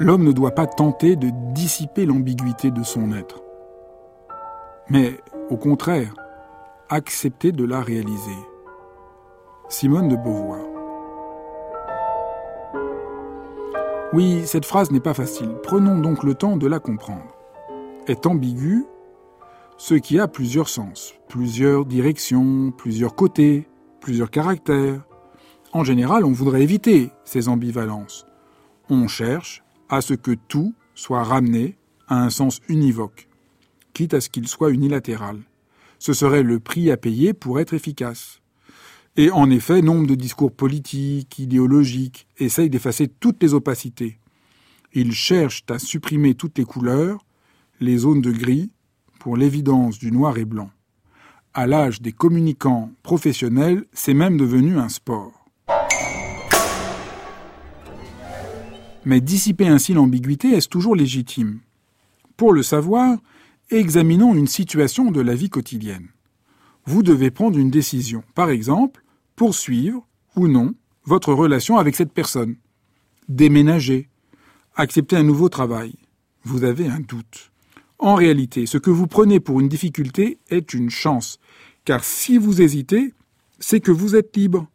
l'homme ne doit pas tenter de dissiper l'ambiguïté de son être, mais au contraire, accepter de la réaliser. Simone de Beauvoir. Oui, cette phrase n'est pas facile. Prenons donc le temps de la comprendre. Est ambigu ce qui a plusieurs sens, plusieurs directions, plusieurs côtés, plusieurs caractères. En général, on voudrait éviter ces ambivalences. On cherche à ce que tout soit ramené à un sens univoque, quitte à ce qu'il soit unilatéral. Ce serait le prix à payer pour être efficace. Et en effet, nombre de discours politiques, idéologiques, essayent d'effacer toutes les opacités. Ils cherchent à supprimer toutes les couleurs, les zones de gris, pour l'évidence du noir et blanc. À l'âge des communicants professionnels, c'est même devenu un sport. Mais dissiper ainsi l'ambiguïté, est-ce toujours légitime? Pour le savoir, examinons une situation de la vie quotidienne. Vous devez prendre une décision. Par exemple, poursuivre ou non votre relation avec cette personne. Déménager. Accepter un nouveau travail. Vous avez un doute. En réalité, ce que vous prenez pour une difficulté est une chance. Car si vous hésitez, c'est que vous êtes libre.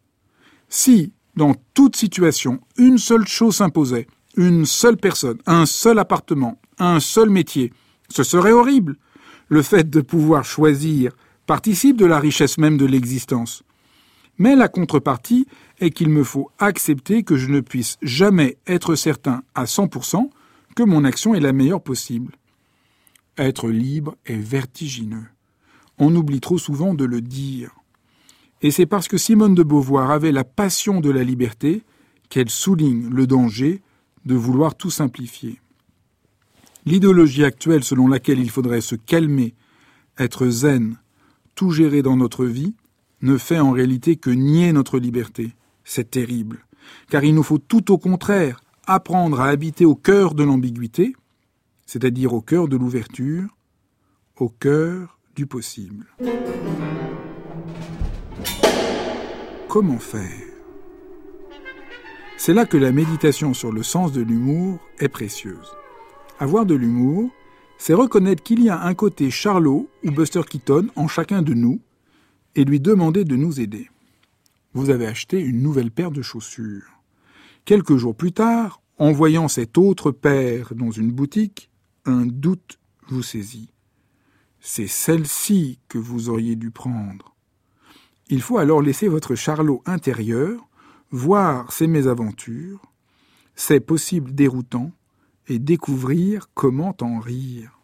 Si, dans toute situation, une seule chose s'imposait, une seule personne, un seul appartement, un seul métier, ce serait horrible. Le fait de pouvoir choisir participe de la richesse même de l'existence. Mais la contrepartie est qu'il me faut accepter que je ne puisse jamais être certain à 100% que mon action est la meilleure possible. Être libre est vertigineux. On oublie trop souvent de le dire. Et c'est parce que Simone de Beauvoir avait la passion de la liberté qu'elle souligne le danger de vouloir tout simplifier. L'idéologie actuelle selon laquelle il faudrait se calmer, être zen, tout gérer dans notre vie, ne fait en réalité que nier notre liberté. C'est terrible, car il nous faut tout au contraire apprendre à habiter au cœur de l'ambiguïté, c'est-à-dire au cœur de l'ouverture, au cœur du possible. Comment faire C'est là que la méditation sur le sens de l'humour est précieuse. Avoir de l'humour, c'est reconnaître qu'il y a un côté Charlot ou Buster Keaton en chacun de nous et lui demander de nous aider. Vous avez acheté une nouvelle paire de chaussures. Quelques jours plus tard, en voyant cette autre paire dans une boutique, un doute vous saisit. C'est celle-ci que vous auriez dû prendre. Il faut alors laisser votre charlot intérieur voir ses mésaventures, ses possibles déroutants, et découvrir comment en rire.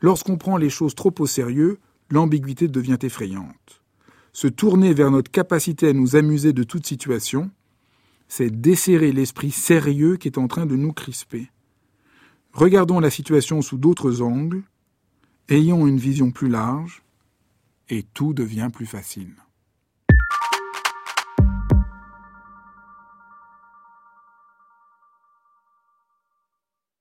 Lorsqu'on prend les choses trop au sérieux, l'ambiguïté devient effrayante. Se tourner vers notre capacité à nous amuser de toute situation, c'est desserrer l'esprit sérieux qui est en train de nous crisper. Regardons la situation sous d'autres angles, ayons une vision plus large, et tout devient plus facile.